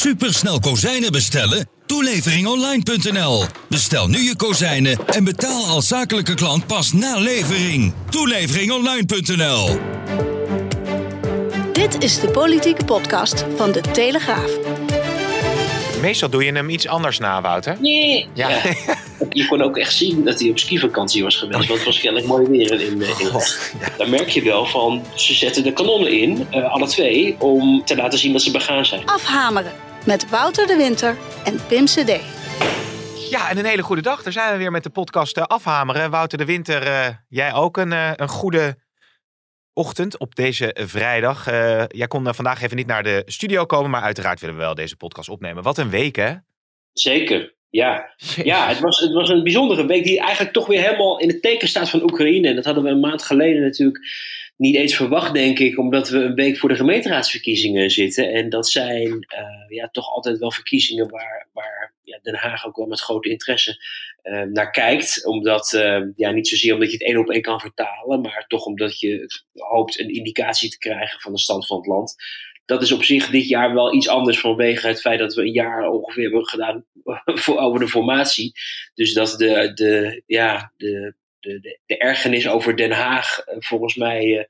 supersnel kozijnen bestellen? Toeleveringonline.nl. Bestel nu je kozijnen en betaal als zakelijke klant pas na levering. Toeleveringonline.nl. Dit is de politieke podcast van de Telegraaf. Meestal doe je hem iets anders na, Wouter. Nee. Ja. Ja. Je kon ook echt zien dat hij op skivakantie was geweest. Want het was kennelijk mooi weer in, in, in Oh, Daar merk je wel van, ze zetten de kanonnen in, eh, alle twee, om te laten zien dat ze begaan zijn. Afhameren met Wouter de Winter en Pim CD. Ja, en een hele goede dag. Daar zijn we weer met de podcast eh, Afhameren. Wouter de Winter, eh, jij ook een, eh, een goede ochtend op deze vrijdag. Eh, jij kon vandaag even niet naar de studio komen, maar uiteraard willen we wel deze podcast opnemen. Wat een week, hè? Zeker, ja. Ja, het was, het was een bijzondere week die eigenlijk toch weer helemaal in het teken staat van Oekraïne. En dat hadden we een maand geleden natuurlijk niet eens verwacht, denk ik, omdat we een week voor de gemeenteraadsverkiezingen zitten. En dat zijn eh, ja, toch altijd wel verkiezingen waar, waar ja, Den Haag ook wel met grote interesse eh, naar kijkt. Omdat, eh, ja, niet zozeer omdat je het één op één kan vertalen, maar toch omdat je hoopt een indicatie te krijgen van de stand van het land dat is op zich dit jaar wel iets anders vanwege het feit dat we een jaar ongeveer hebben gedaan voor, over de formatie. Dus dat de, de, ja, de, de, de, de ergernis over Den Haag eh, volgens mij eh,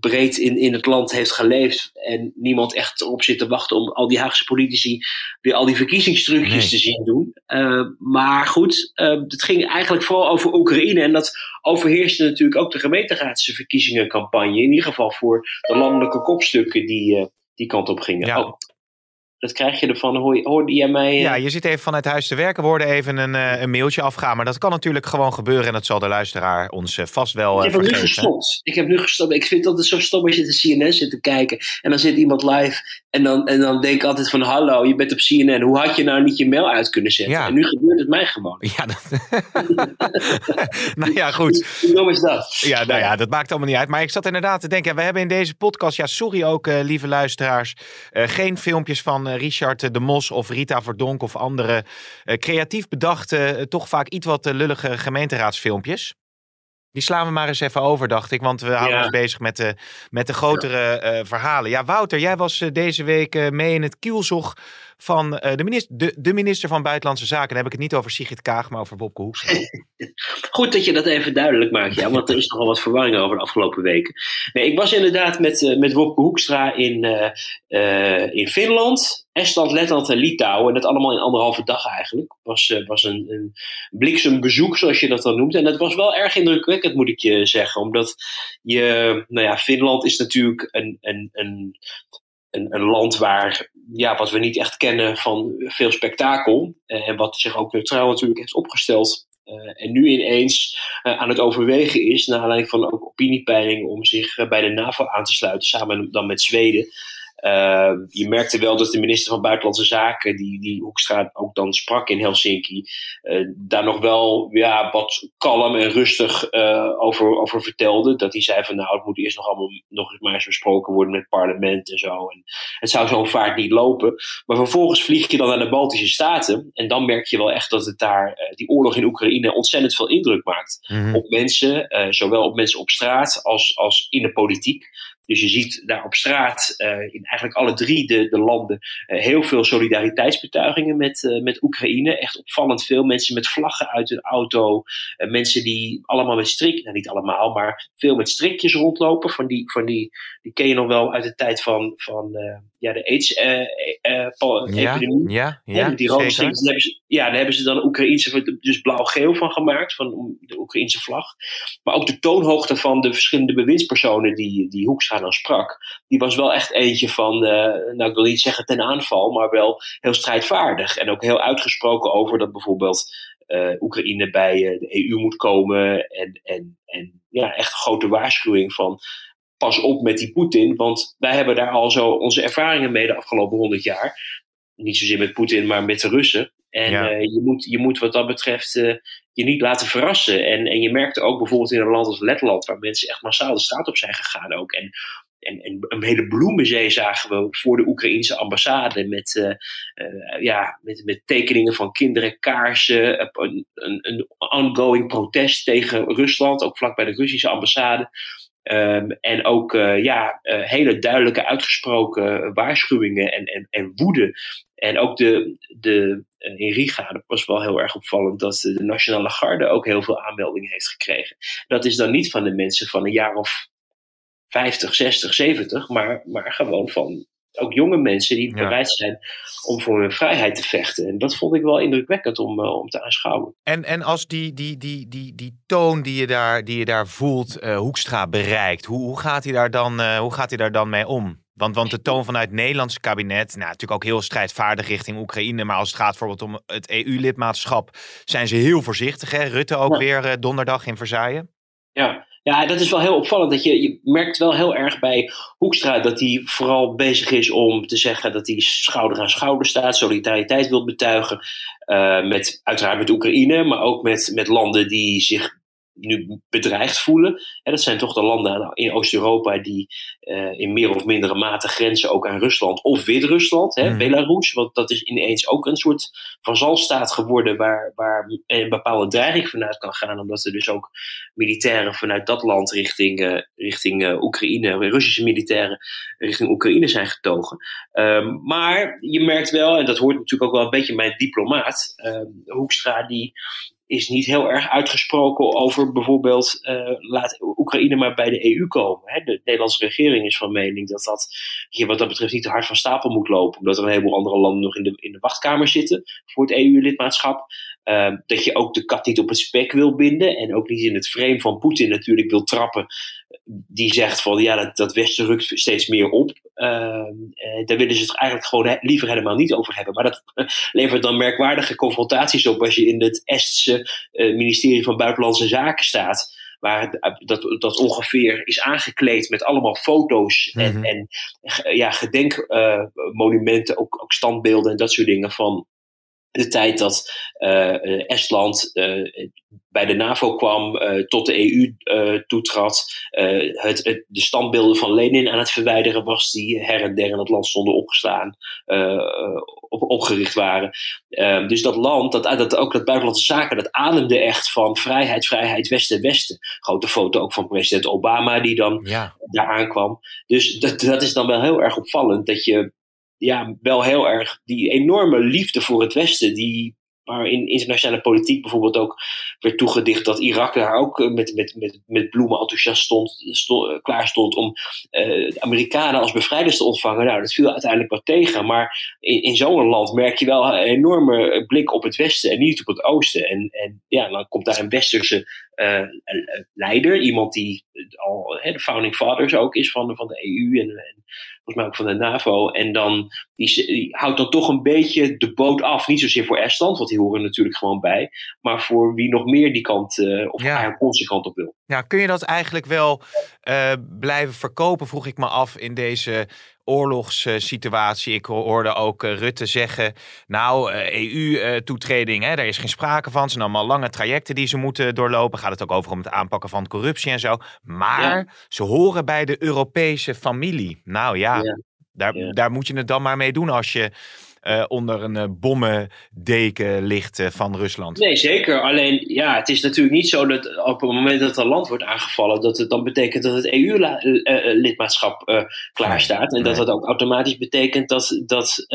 breed in, in het land heeft geleefd. En niemand echt erop zit te wachten om al die Haagse politici weer al die verkiezingstrucjes Nee. te zien doen. Eh, maar goed, eh, het ging eigenlijk vooral over Oekraïne. En dat overheerste natuurlijk ook de gemeenteraadsverkiezingencampagne. In ieder geval voor de landelijke kopstukken die die kant op gingen. Ja. Oh, dat krijg je ervan. Hoor, hoorde jij mij? eh, Ja, je zit even vanuit huis te werken. We hoorden even een, eh, een mailtje afgaan. Maar dat kan natuurlijk gewoon gebeuren. En dat zal de luisteraar ons eh, vast wel Ik eh, heb nu gestopt. Ik heb nu gestopt. Ik vind het altijd zo stom als je de CNN zit te kijken. En dan zit iemand live. En dan, en dan denk ik altijd van hallo, je bent op CNN. Hoe had je nou niet je mail uit kunnen zetten? Ja. En nu gebeurt het mij gewoon. Ja, dat... nou ja, goed. Hoe dom is dat? Ja, nou ja, dat maakt allemaal niet uit. Maar ik zat inderdaad te denken, we hebben in deze podcast, ja, sorry ook, eh, lieve luisteraars, eh, geen filmpjes van eh, Richard de Mos of Rita Verdonk of andere eh, creatief bedachte, eh, toch vaak iets wat lullige gemeenteraadsfilmpjes. Die slaan we maar eens even over, dacht ik, want we houden Ja. ons bezig met de, met de grotere verhalen. Ja, Wouter, jij was deze week mee in het kielzog van eh, de, minister, de, de minister van Buitenlandse Zaken. Dan heb ik het niet over Sigrid Kaag, maar over Bobke Hoekstra. Goed dat je dat even duidelijk maakt, ja, want er is nogal wat verwarring over de afgelopen weken. Nee, ik was inderdaad met, eh, met Wopke Hoekstra in, eh, in Finland, Estland, Letland en Litouwen. En dat allemaal in anderhalve dag eigenlijk. Was, was een, een bliksembezoek, zoals je dat dan noemt. En dat was wel erg indrukwekkend, moet ik je zeggen. Omdat je, nou ja, Finland is natuurlijk een, een, een, een, land waar, ja, wat we niet echt kennen van veel spektakel. eh, En wat zich ook neutraal natuurlijk heeft opgesteld. Eh, en nu ineens eh, aan het overwegen is, naar aanleiding van ook opiniepeilingen, om zich bij de NAVO aan te sluiten, samen dan met Zweden. Eh, je merkte wel dat de minister van Buitenlandse Zaken, die, die Hoekstra ook dan sprak in Helsinki, eh, daar nog wel ja, wat kalm en rustig eh, over, over vertelde. Dat hij zei van nou, het moet eerst nog allemaal nog eens maar eens besproken worden met het parlement en zo. En het zou zo'n vaart niet lopen. Maar vervolgens vlieg je dan naar de Baltische Staten. En dan merk je wel echt dat het daar, eh, die oorlog in Oekraïne, ontzettend veel indruk maakt Mhm. op mensen, zowel op mensen op straat als, als in de politiek. Dus je ziet daar op straat eh, in eigenlijk alle drie de, de landen eh, heel veel solidariteitsbetuigingen met, eh, met Oekraïne. Echt opvallend veel mensen met vlaggen uit hun auto. mensen die allemaal met strik, nou niet allemaal, maar veel met strikjes rondlopen. Van die, van die, die ken je nog wel uit de tijd van, van ja, de AIDS-epidemie. ja, Ja, ja, die rode strikjes, daar hebben ze, ja, daar hebben ze dan Oekraïnse, dus blauw-geel van gemaakt, van de Oekraïnse vlag. Maar ook de toonhoogte van de verschillende bewindspersonen die, die Hoekstra sprak, die was wel echt eentje van, eh, nou ik wil niet zeggen ten aanval, maar wel heel strijdvaardig. En ook heel uitgesproken over dat bijvoorbeeld eh, Oekraïne bij eh, de EU moet komen. En, en, en ja, echt een grote waarschuwing van pas op met die Poetin, want wij hebben daar al zo onze ervaringen mee de afgelopen honderd jaar. Niet zozeer met Poetin, maar met de Russen. En Ja. eh, je, moet, je moet wat dat betreft eh, je niet laten verrassen. En, en je merkte ook bijvoorbeeld in een land als Letland, waar mensen echt massaal de straat op zijn gegaan ook. En, en, en een hele bloemenzee zagen we voor de Oekraïnse ambassade met, eh, ja, met, met tekeningen van kinderen, kaarsen, een, een, een ongoing protest tegen Rusland, ook vlak bij de Russische ambassade. Ehm, en ook ja, hele duidelijke uitgesproken waarschuwingen en, en, en woede. En ook de, de, in Riga, dat was wel heel erg opvallend, dat de Nationale Garde ook heel veel aanmeldingen heeft gekregen. Dat is dan niet van de mensen van een jaar of 50, 60, 70, maar, maar gewoon van ook jonge mensen die bereid zijn om voor hun vrijheid te vechten. En dat vond ik wel indrukwekkend om, uh, om te aanschouwen. En, en als die, die, die, die, die toon die je daar, die je daar voelt, uh, Hoekstra bereikt, hoe, hoe, gaat hij daar dan, uh, hoe gaat hij daar dan mee om? Want, want de toon vanuit het Nederlandse kabinet, nou, natuurlijk ook heel strijdvaardig richting Oekraïne. Maar als het gaat bijvoorbeeld om het EU-lidmaatschap, zijn ze heel voorzichtig. Hè? Rutte ook weer donderdag in Versailles. Ja, ja, dat is wel heel opvallend. Dat je, je merkt wel heel erg bij Hoekstra dat hij vooral bezig is om te zeggen dat hij schouder aan schouder staat, solidariteit wil betuigen. Uh, met, uiteraard met Oekraïne, maar ook met, met landen die zich nu bedreigd voelen. En dat zijn toch de landen in Oost-Europa die uh, in meer of mindere mate grenzen ook aan Rusland of Wit-Rusland, mm. Belarus. Want dat is ineens ook een soort vazalstaat geworden waar, waar een bepaalde dreiging vanuit kan gaan. Omdat er dus ook militairen vanuit dat land richting, uh, richting uh, Oekraïne, Russische militairen richting Oekraïne zijn getogen. Um, maar je merkt wel, en dat hoort natuurlijk ook wel een beetje bij een diplomaat, Hoekstra die is niet heel erg uitgesproken over bijvoorbeeld uh, laat Oekraïne maar bij de EU komen. Hè. De Nederlandse regering is van mening dat dat hier wat dat betreft niet te hard van stapel moet lopen, omdat er een heleboel andere landen nog in de, in de wachtkamer zitten voor het EU-lidmaatschap. Uh, dat je ook de kat niet op het spek wil binden en ook niet in het frame van Poetin natuurlijk wil trappen. Die zegt van ja, dat, dat Westen rukt steeds meer op. Uh, daar willen ze het eigenlijk gewoon liever helemaal niet over hebben. Maar dat levert dan merkwaardige confrontaties op als je in het Estse uh, ministerie van Buitenlandse Zaken staat waar dat, dat ongeveer is aangekleed met allemaal foto's en, mm -hmm. en ja, gedenkmonumenten, ook, ook standbeelden en dat soort dingen van de tijd dat uh, Estland uh, bij de NAVO kwam, uh, tot de EU toetrad, het, het, de standbeelden van Lenin aan het verwijderen was, die her en der in het land stonden opgestaan, op, opgericht waren. Ehm, dus dat land, dat, dat, ook dat buitenlandse zaken, dat ademde echt van vrijheid, vrijheid, Westen, Westen. Grote foto ook van president Obama die dan ja. daar aankwam. Dus dat, dat is dan wel heel erg opvallend dat je ja, wel heel erg die enorme liefde voor het Westen, die waar in internationale politiek bijvoorbeeld ook werd toegedicht dat Irak daar ook eh, met, met, met, met bloemen enthousiast stond, eh, klaar stond om uh, Amerikanen als bevrijders te ontvangen. Nou, dat viel uiteindelijk wat tegen. Maar in, in zo'n land merk je wel een enorme blik op het Westen en niet op het Oosten. En, en ja, dan komt daar een Westerse leider, iemand die al de founding fathers ook is van, van de EU en, en volgens mij ook van de NAVO. En dan, die, die, houdt dan toch een beetje de boot af. Niet zozeer voor Estland, want die horen natuurlijk gewoon bij. Maar voor wie nog meer die kant, uh, of ja. onze kant op wil. Ja, kun je dat eigenlijk wel uh, blijven verkopen, vroeg ik me af, in deze oorlogssituatie. Ik hoorde ook uh, Rutte zeggen, nou, EU-toetreding, e daar is geen sprake van. Het zijn allemaal lange trajecten die ze moeten doorlopen. Gaat het ook over om het aanpakken van corruptie en zo. Maar ja. ze horen bij de Europese familie. Nou ja, ja. Daar, daar moet je het dan maar mee doen als je uh, onder een uh, bommendeken ligt uh, van Rusland. Nee, zeker. Alleen, ja, het is natuurlijk niet zo dat op het moment dat een land wordt aangevallen, dat het dan betekent dat het EU-lidmaatschap klaar staat. En nee. dat dat ook automatisch betekent dat, dat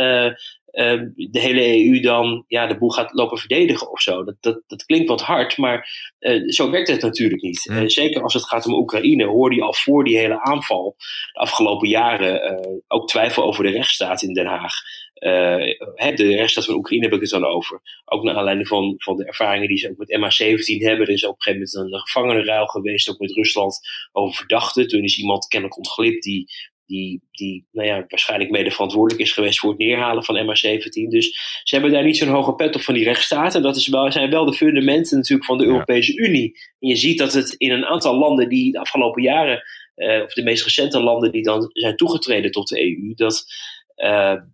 uh, de hele EU dan ja, de boel gaat lopen verdedigen of zo. Dat, dat, dat klinkt wat hard, maar uh, zo werkt het natuurlijk niet. Uh, zeker als het gaat om Oekraïne, hoorde je al voor die hele aanval de afgelopen jaren ook twijfel over de rechtsstaat in Den Haag. Hè, de rechtsstaat van Oekraïne heb ik het dan over. Ook naar aanleiding van, van de ervaringen die ze ook met MH17 hebben. Er is op een gegeven moment een gevangenenruil geweest, ook met Rusland, over verdachten. Toen is iemand kennelijk ontglipt die die, die nou ja, waarschijnlijk mede verantwoordelijk is geweest voor het neerhalen van MH17. Dus ze hebben daar niet zo'n hoge pet op van die rechtsstaat. En dat is wel, zijn wel de fundamenten natuurlijk van de Europese Unie. En je ziet dat het in een aantal landen die de afgelopen jaren, uh, of de meest recente landen die dan zijn toegetreden tot de EU, dat,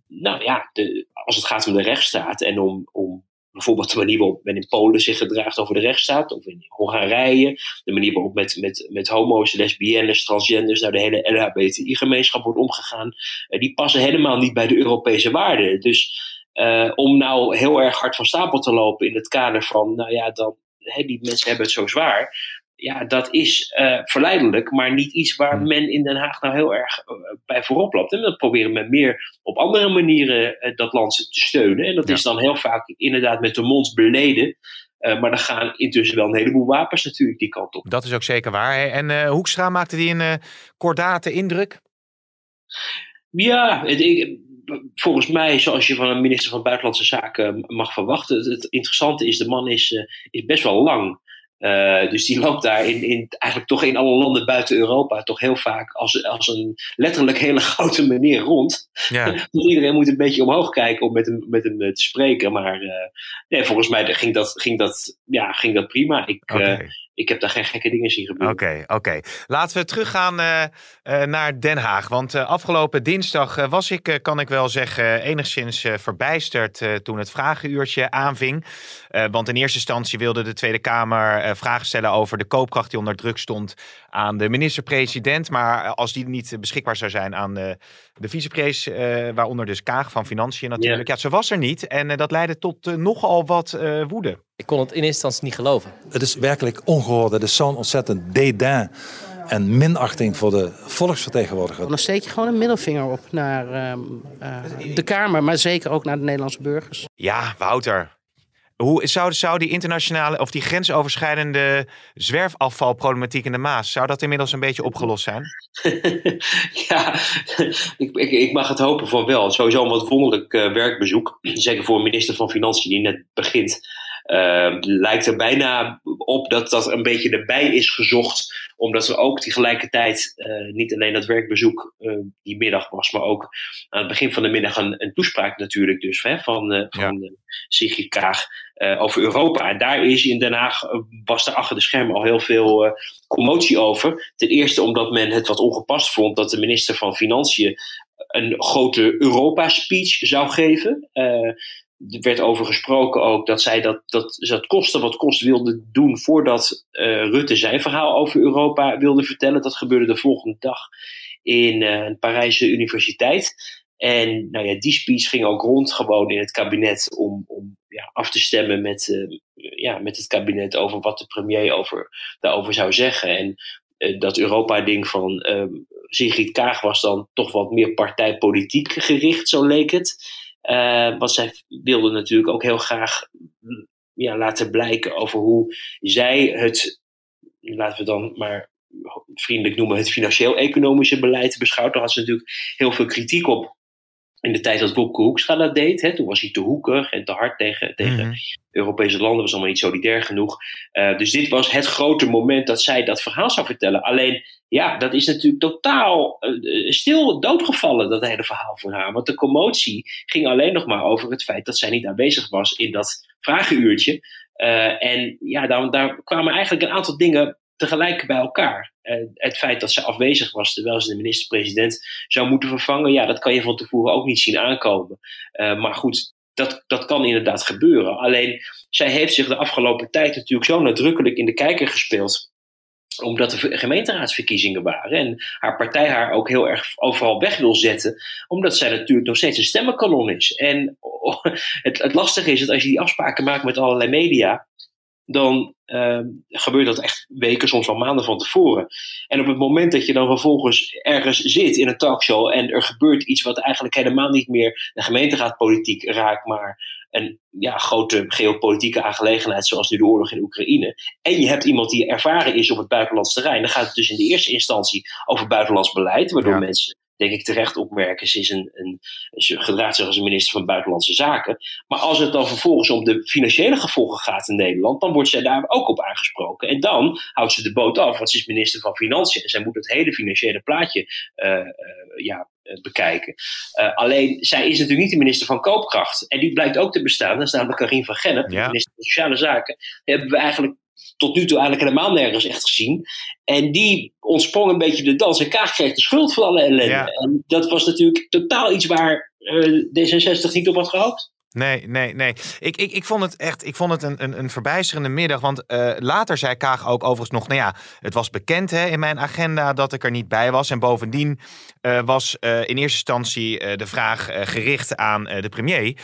nou ja, als het gaat om de rechtsstaat en om, om bijvoorbeeld de manier waarop men in Polen zich gedraagt over de rechtsstaat, of in Hongarije, de manier waarop met, met, met homo's, lesbiennes, transgenders, nou de hele LHBTI-gemeenschap wordt omgegaan, uh, die passen helemaal niet bij de Europese waarden. Dus uh, om nou heel erg hard van stapel te lopen in het kader van, nou ja, dan, die mensen hebben het zo zwaar. Ja, dat is uh, verleidelijk, maar niet iets waar Hmm. men in Den Haag nou heel erg uh, bij voorop loopt. En dan proberen men meer op andere manieren uh, dat land te steunen. En dat Ja. is dan heel vaak inderdaad met de mond beleden. Maar dan gaan intussen wel een heleboel wapens natuurlijk die kant op. Dat is ook zeker waar. hè. En Hoekstra maakte die een kordate indruk? Ja, het, ik, volgens mij, zoals je van een minister van Buitenlandse Zaken mag verwachten, het, het interessante is, de man is, is best wel lang. Uh, dus die loopt daar in, in, eigenlijk toch in alle landen buiten Europa toch heel vaak als, als een letterlijk hele grote meneer rond. Ja. Iedereen moet een beetje omhoog kijken om met hem, met hem te spreken. Maar uh, nee, volgens mij ging dat, ging dat, ja, ging dat prima. Ik, okay. uh, ik heb daar geen gekke dingen zien gebeuren. Oké, okay, oké. Okay. Laten we teruggaan naar Den Haag. Want afgelopen dinsdag was ik, kan ik wel zeggen, enigszins verbijsterd toen het vragenuurtje aanving. want in eerste instantie wilde de Tweede Kamer vragen stellen over de koopkracht die onder druk stond aan de minister-president. Maar als die niet beschikbaar zou zijn aan de, de vicepresident, waaronder dus Kaag van Financiën natuurlijk. Ja, ja zo was er niet. En dat leidde tot nogal wat woede. Ik kon het in eerste instantie niet geloven. Het is werkelijk ongehoord. Het is zo'n ontzettend dédain en minachting voor de volksvertegenwoordiger. Dan steek je gewoon een middelvinger op naar uh, uh, de Kamer, maar zeker ook naar de Nederlandse burgers. Ja, Wouter. Hoe zou, zou die internationale of die grensoverschrijdende zwerfafvalproblematiek in de Maas, zou dat inmiddels een beetje opgelost zijn? ja, ik, ik, ik, mag het hopen van wel. Sowieso een wat wonderlijk uh, werkbezoek. Zeker voor een minister van Financiën die net begint. Uh, lijkt er bijna op dat dat een beetje erbij is gezocht. Omdat er ook tegelijkertijd uh, niet alleen dat werkbezoek uh, die middag was, maar ook aan het begin van de middag een, een toespraak natuurlijk dus hè, van, uh, van ja. Sigrid Kaag over Europa. En daar is in Den Haag, was er achter de schermen al heel veel commotie over. Ten eerste omdat men het wat ongepast vond dat de minister van Financiën een grote Europa-speech zou geven. Er werd over gesproken ook dat zij dat, dat, dat kosten wat kost wilde doen voordat uh, Rutte zijn verhaal over Europa wilde vertellen. Dat gebeurde de volgende dag in uh, een Parijse universiteit. En nou ja, die speech ging ook rond gewoon in het kabinet om, om ja, af te stemmen met, uh, ja, met het kabinet over wat de premier over, daarover zou zeggen. En dat Europa-ding van Sigrid Kaag was dan toch wat meer partijpolitiek gericht, zo leek het. Uh, want zij wilde natuurlijk ook heel graag ja, laten blijken over hoe zij het, laten we dan maar vriendelijk noemen, het financieel-economische beleid beschouwt. Daar had ze natuurlijk heel veel kritiek op in de tijd dat Wopke Hoekstra dat deed. Hè, toen was hij te hoekig en te hard tegen, tegen mm-hmm. Europese landen, was allemaal niet solidair genoeg. Uh, dus dit was het grote moment dat zij dat verhaal zou vertellen. Alleen, ja, dat is natuurlijk totaal uh, stil doodgevallen, dat hele verhaal voor haar. Want de commotie ging alleen nog maar over het feit dat zij niet aanwezig was in dat vragenuurtje. Uh, en ja, daar, daar kwamen eigenlijk een aantal dingen tegelijk bij elkaar. Uh, het feit dat ze afwezig was terwijl ze de minister-president zou moeten vervangen, ja, dat kan je van tevoren ook niet zien aankomen. Uh, maar goed, dat, dat kan inderdaad gebeuren. Alleen, zij heeft zich de afgelopen tijd natuurlijk zo nadrukkelijk in de kijker gespeeld omdat er gemeenteraadsverkiezingen waren en haar partij haar ook heel erg overal weg wil zetten, omdat zij natuurlijk nog steeds een stemmenkanon is. En het, het lastige is dat als je die afspraken maakt met allerlei media, dan uh, gebeurt dat echt weken, soms wel maanden van tevoren. En op het moment dat je dan vervolgens ergens zit in een talkshow en er gebeurt iets wat eigenlijk helemaal niet meer de gemeenteraadpolitiek raakt, maar een ja, grote geopolitieke aangelegenheid zoals nu de oorlog in Oekraïne. En je hebt iemand die ervaren is op het buitenlands terrein. Dan gaat het dus in de eerste instantie over buitenlands beleid, waardoor ja. mensen denk ik terecht opmerken. Ze, is een, een, ze gedraagt zich als een minister van Buitenlandse Zaken. Maar als het dan vervolgens om de financiële gevolgen gaat in Nederland, dan wordt zij daar ook op aangesproken. En dan houdt ze de boot af, want ze is minister van Financiën. En zij moet het hele financiële plaatje uh, uh, ja, uh, bekijken. alleen, zij is natuurlijk niet de minister van Koopkracht. En die blijkt ook te bestaan. Dat is namelijk Karin van Gennep, ja. de minister van Sociale Zaken. Die hebben we eigenlijk tot nu toe eigenlijk helemaal nergens echt gezien. En die ontsprong een beetje de dans. En Kaag kreeg de schuld van alle ellende. Ja. En dat was natuurlijk totaal iets waar uh, D66 niet op had gehoopt. Nee, nee, nee. Ik, ik, ik vond het echt ik vond het een, een, een verbijsterende middag. Want uh, later zei Kaag ook overigens nog... Nou ja, het was bekend hè, in mijn agenda dat ik er niet bij was. En bovendien uh, was in eerste instantie de vraag gericht aan de premier...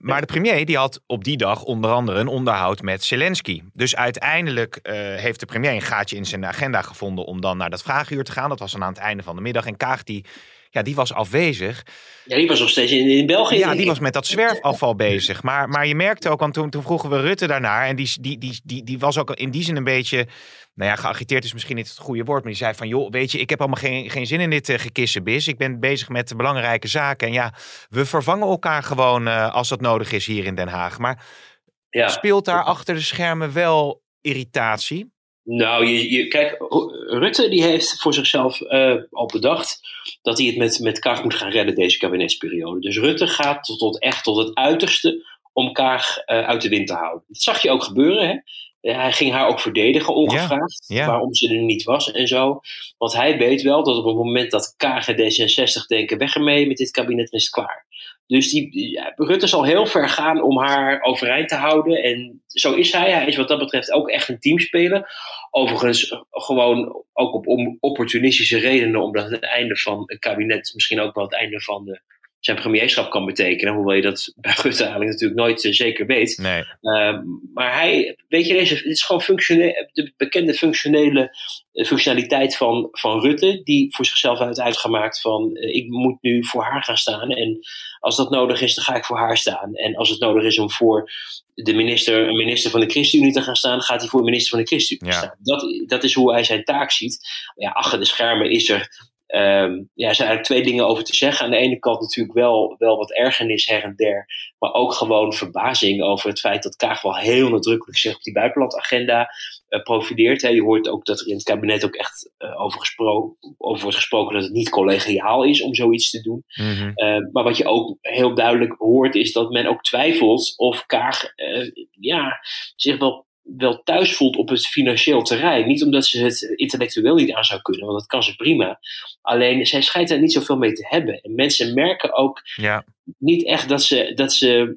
Maar de premier die had op die dag onder andere een onderhoud met Zelensky. Dus uiteindelijk uh, heeft de premier een gaatje in zijn agenda gevonden om dan naar dat vragenuur te gaan. Dat was dan aan het einde van de middag. En Kaag die, ja, die was afwezig. Ja, die was nog steeds in, in België. Ja, die was met dat zwerfafval bezig. Maar, maar je merkte ook, want toen, toen vroegen we Rutte daarnaar. En die, die, die, die, die was ook in die zin een beetje nou ja, geagiteerd is misschien niet het goede woord, maar die zei van, joh, weet je, ik heb allemaal geen, geen zin in dit uh, gekissenbis. Ik ben bezig met belangrijke zaken. En ja, we vervangen elkaar gewoon uh, als dat nodig is hier in Den Haag. Maar ja. speelt daar achter de schermen wel irritatie? Nou, je, je, kijk, Rutte die heeft voor zichzelf uh, al bedacht dat hij het met, met Kaag moet gaan redden deze kabinetsperiode. Dus Rutte gaat tot, tot echt tot het uiterste om Kaag uit de wind te houden. Dat zag je ook gebeuren. Hè? Hij ging haar ook verdedigen, ongevraagd, waarom ze er niet was en zo. Want hij weet wel dat op het moment dat KG D66 denken, weg ermee met dit kabinet, is het klaar. Dus die, ja, Rutte zal heel ver gaan om haar overeind te houden. En zo is hij. Hij is wat dat betreft ook echt een teamspeler. Overigens gewoon ook op opportunistische redenen, omdat het einde van het kabinet misschien ook wel het einde van de zijn premierschap kan betekenen. Hoewel je dat bij Rutte eigenlijk natuurlijk nooit uh, zeker weet. Nee. Uh, maar hij, weet je, deze, dit is gewoon functionele, de bekende functionele uh, functionaliteit van, van Rutte. Die voor zichzelf heeft uitgemaakt van uh, ik moet nu voor haar gaan staan. En als dat nodig is, dan ga ik voor haar staan. En als het nodig is om voor de minister, een minister van de ChristenUnie te gaan staan, gaat hij voor een minister van de ChristenUnie ja. staan. Dat, dat is hoe hij zijn taak ziet. Ja, achter de schermen is er Um, ja, er zijn eigenlijk twee dingen over te zeggen. Aan de ene kant natuurlijk wel, wel wat ergernis her en der. Maar ook gewoon verbazing over het feit dat Kaag wel heel nadrukkelijk zich op die buitenlandagenda uh, profileert. Hè. Je hoort ook dat er in het kabinet ook echt uh, over, gespro over wordt gesproken dat het niet collegiaal is om zoiets te doen. Mm -hmm. uh, maar wat je ook heel duidelijk hoort is dat men ook twijfelt of Kaag ja, zich wel wel thuis voelt op het financieel terrein. Niet omdat ze het intellectueel niet aan zou kunnen, want dat kan ze prima. Alleen zij schijnt daar niet zoveel mee te hebben. En mensen merken ook ja. niet echt dat ze, dat ze,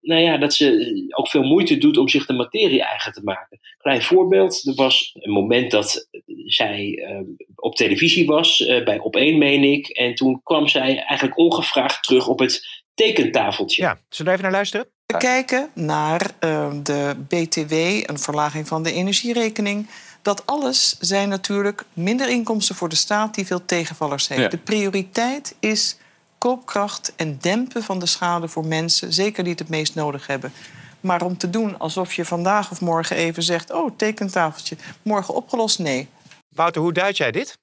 nou ja, dat ze ook veel moeite doet om zich de materie eigen te maken. Klein voorbeeld, er was een moment dat zij uh, op televisie was, uh, bij Op 1 meen ik. En toen kwam zij eigenlijk ongevraagd terug op het tekentafeltje. Ja, zullen we even naar luisteren? We kijken naar uh, de BTW, een verlaging van de energierekening. Dat alles zijn natuurlijk minder inkomsten voor de staat die veel tegenvallers heeft. Ja. De prioriteit is koopkracht en dempen van de schade voor mensen, zeker die het het meest nodig hebben. Maar om te doen alsof je vandaag of morgen even zegt: Oh, tekentafeltje, morgen opgelost, nee. Wouter, hoe duid jij dit?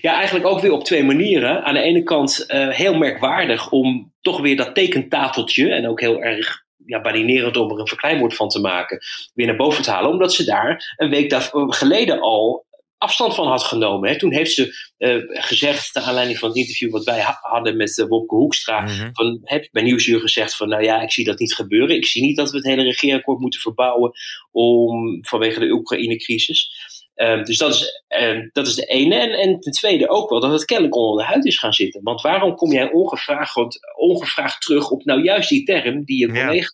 Ja, eigenlijk ook weer op twee manieren. Aan de ene kant uh, heel merkwaardig om toch weer dat tekentafeltje, en ook heel erg ja, badinerend om er een verkleinwoord van te maken, weer naar boven te halen. Omdat ze daar een week daar, geleden al afstand van had genomen. Hè. Toen heeft ze uh, gezegd, naar aanleiding van het interview wat wij ha hadden met uh, Wopke Hoekstra, mm -hmm. van, heb bij Nieuwsuur gezegd van, nou ja, ik zie dat niet gebeuren. Ik zie niet dat we het hele regeerakkoord moeten verbouwen om, vanwege de Oekraïne-crisis. Um, dus dat is, um, dat is de ene. En, en ten tweede ook wel dat het kennelijk onder de huid is gaan zitten. Want waarom kom jij ongevraagd, ongevraagd terug op nou juist die term die je collega,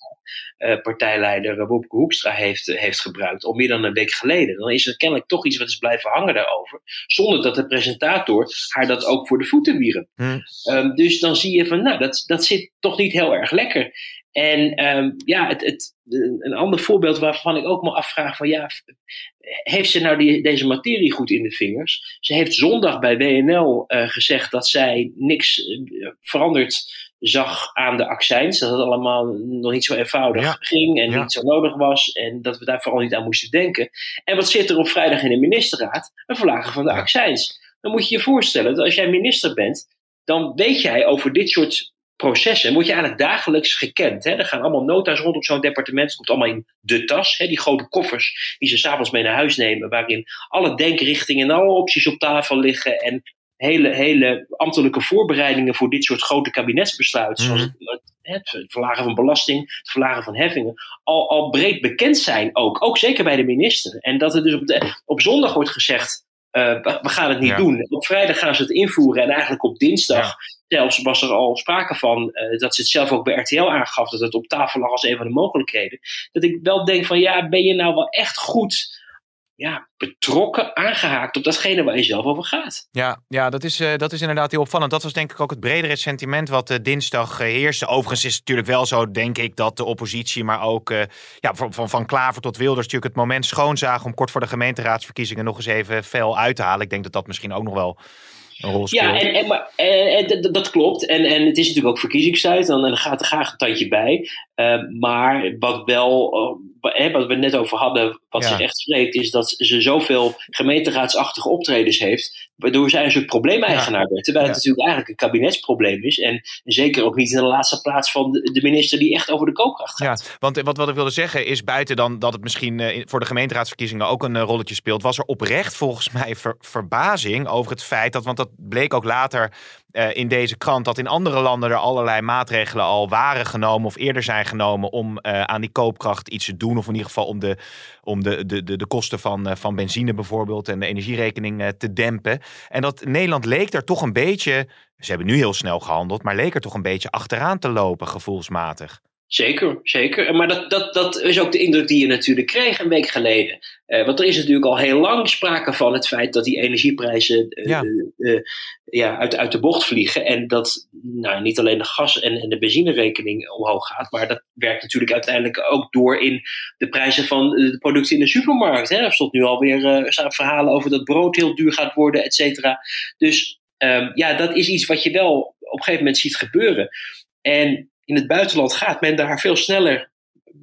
ja. uh, partijleider Wopke Hoekstra heeft, uh, heeft gebruikt, al meer dan een week geleden? Dan is er kennelijk toch iets wat is blijven hangen daarover. Zonder dat de presentator haar dat ook voor de voeten wierp. Hmm. Um, dus dan zie je van, nou, dat, dat zit toch niet heel erg lekker. En um, ja, het, het, een ander voorbeeld waarvan ik ook me afvraag van ja, heeft ze nou die, deze materie goed in de vingers? Ze heeft zondag bij WNL uh, gezegd dat zij niks uh, veranderd zag aan de accijns. Dat het allemaal nog niet zo eenvoudig ja. ging en ja. niet zo nodig was. En dat we daar vooral niet aan moesten denken. En wat zit er op vrijdag in de ministerraad? Een verlaging van de ja. accijns. Dan moet je je voorstellen dat als jij minister bent, dan weet jij over dit soort processen word je eigenlijk dagelijks gekend. Hè? Er gaan allemaal nota's rond op zo'n departement. Het komt allemaal in de tas. Hè? Die grote koffers die ze s'avonds mee naar huis nemen. Waarin alle denkrichtingen en alle opties op tafel liggen. En hele, hele ambtelijke voorbereidingen voor dit soort grote kabinetsbesluiten. Mm. Zoals het, het, verlagen van belasting, het verlagen van heffingen. Al, al breed bekend zijn ook. Ook zeker bij de minister. En dat er dus op, de, op zondag wordt gezegd. Uh, we gaan het niet ja. doen. Op vrijdag gaan ze het invoeren en eigenlijk op dinsdag ja. Zelfs was er al sprake van uh, dat ze het zelf ook bij RTL aangaf dat het op tafel lag als een van de mogelijkheden. Dat ik wel denk van ja, ben je nou wel echt goed ja, betrokken, aangehaakt op datgene waar je zelf over gaat. Ja, ja dat, is, uh, dat is inderdaad heel opvallend. Dat was denk ik ook het bredere sentiment wat uh, dinsdag uh, heerste. Overigens is het natuurlijk wel zo, denk ik, dat de oppositie, maar ook ja, van, van, van Klaver tot Wilders natuurlijk het moment schoonzagen om kort voor de gemeenteraadsverkiezingen nog eens even fel uit te halen. Ik denk dat dat misschien ook nog wel ja, en, en, maar, en, dat klopt. En, en het is natuurlijk ook verkiezingstijd. Dan, dan gaat er graag een tandje bij. Uh, maar wat wel, uh, wat we net over hadden, wat zich echt spreekt, is dat ze zoveel gemeenteraadsachtige optredens heeft. Waardoor zij een soort probleemeigenaar werd. Terwijl het natuurlijk eigenlijk een kabinetsprobleem is. En zeker ook niet in de laatste plaats van de, minister die echt over de koopkracht gaat. Ja, want wat, wat ik wilde zeggen is, buiten dan dat het misschien uh, voor de gemeenteraadsverkiezingen ook een rolletje speelt, was er oprecht volgens mij ver, verbazing over het feit dat, want dat bleek ook later uh, in deze krant dat in andere landen er allerlei maatregelen al waren genomen of eerder zijn genomen om uh, aan die koopkracht iets te doen. Of in ieder geval om de, om de, de, de, de kosten van, uh, van benzine bijvoorbeeld en de energierekening te dempen. En dat Nederland leek daar toch een beetje, ze hebben nu heel snel gehandeld, maar leek er toch een beetje achteraan te lopen gevoelsmatig. Zeker, zeker. Maar dat, dat, dat is ook de indruk die je natuurlijk kreeg een week geleden. Uh, want er is natuurlijk al heel lang sprake van het feit dat die energieprijzen uh, ja. Uh, ja, uit, uit de bocht vliegen. En dat nou, niet alleen de gas- en, en de benzinerekening omhoog gaat, maar dat werkt natuurlijk uiteindelijk ook door in de prijzen van de producten in de supermarkt. Hè. Er stond nu alweer verhalen over dat brood heel duur gaat worden, et cetera. Dus um, ja, dat is iets wat je wel op een gegeven moment ziet gebeuren. En in het buitenland gaat men daar veel sneller,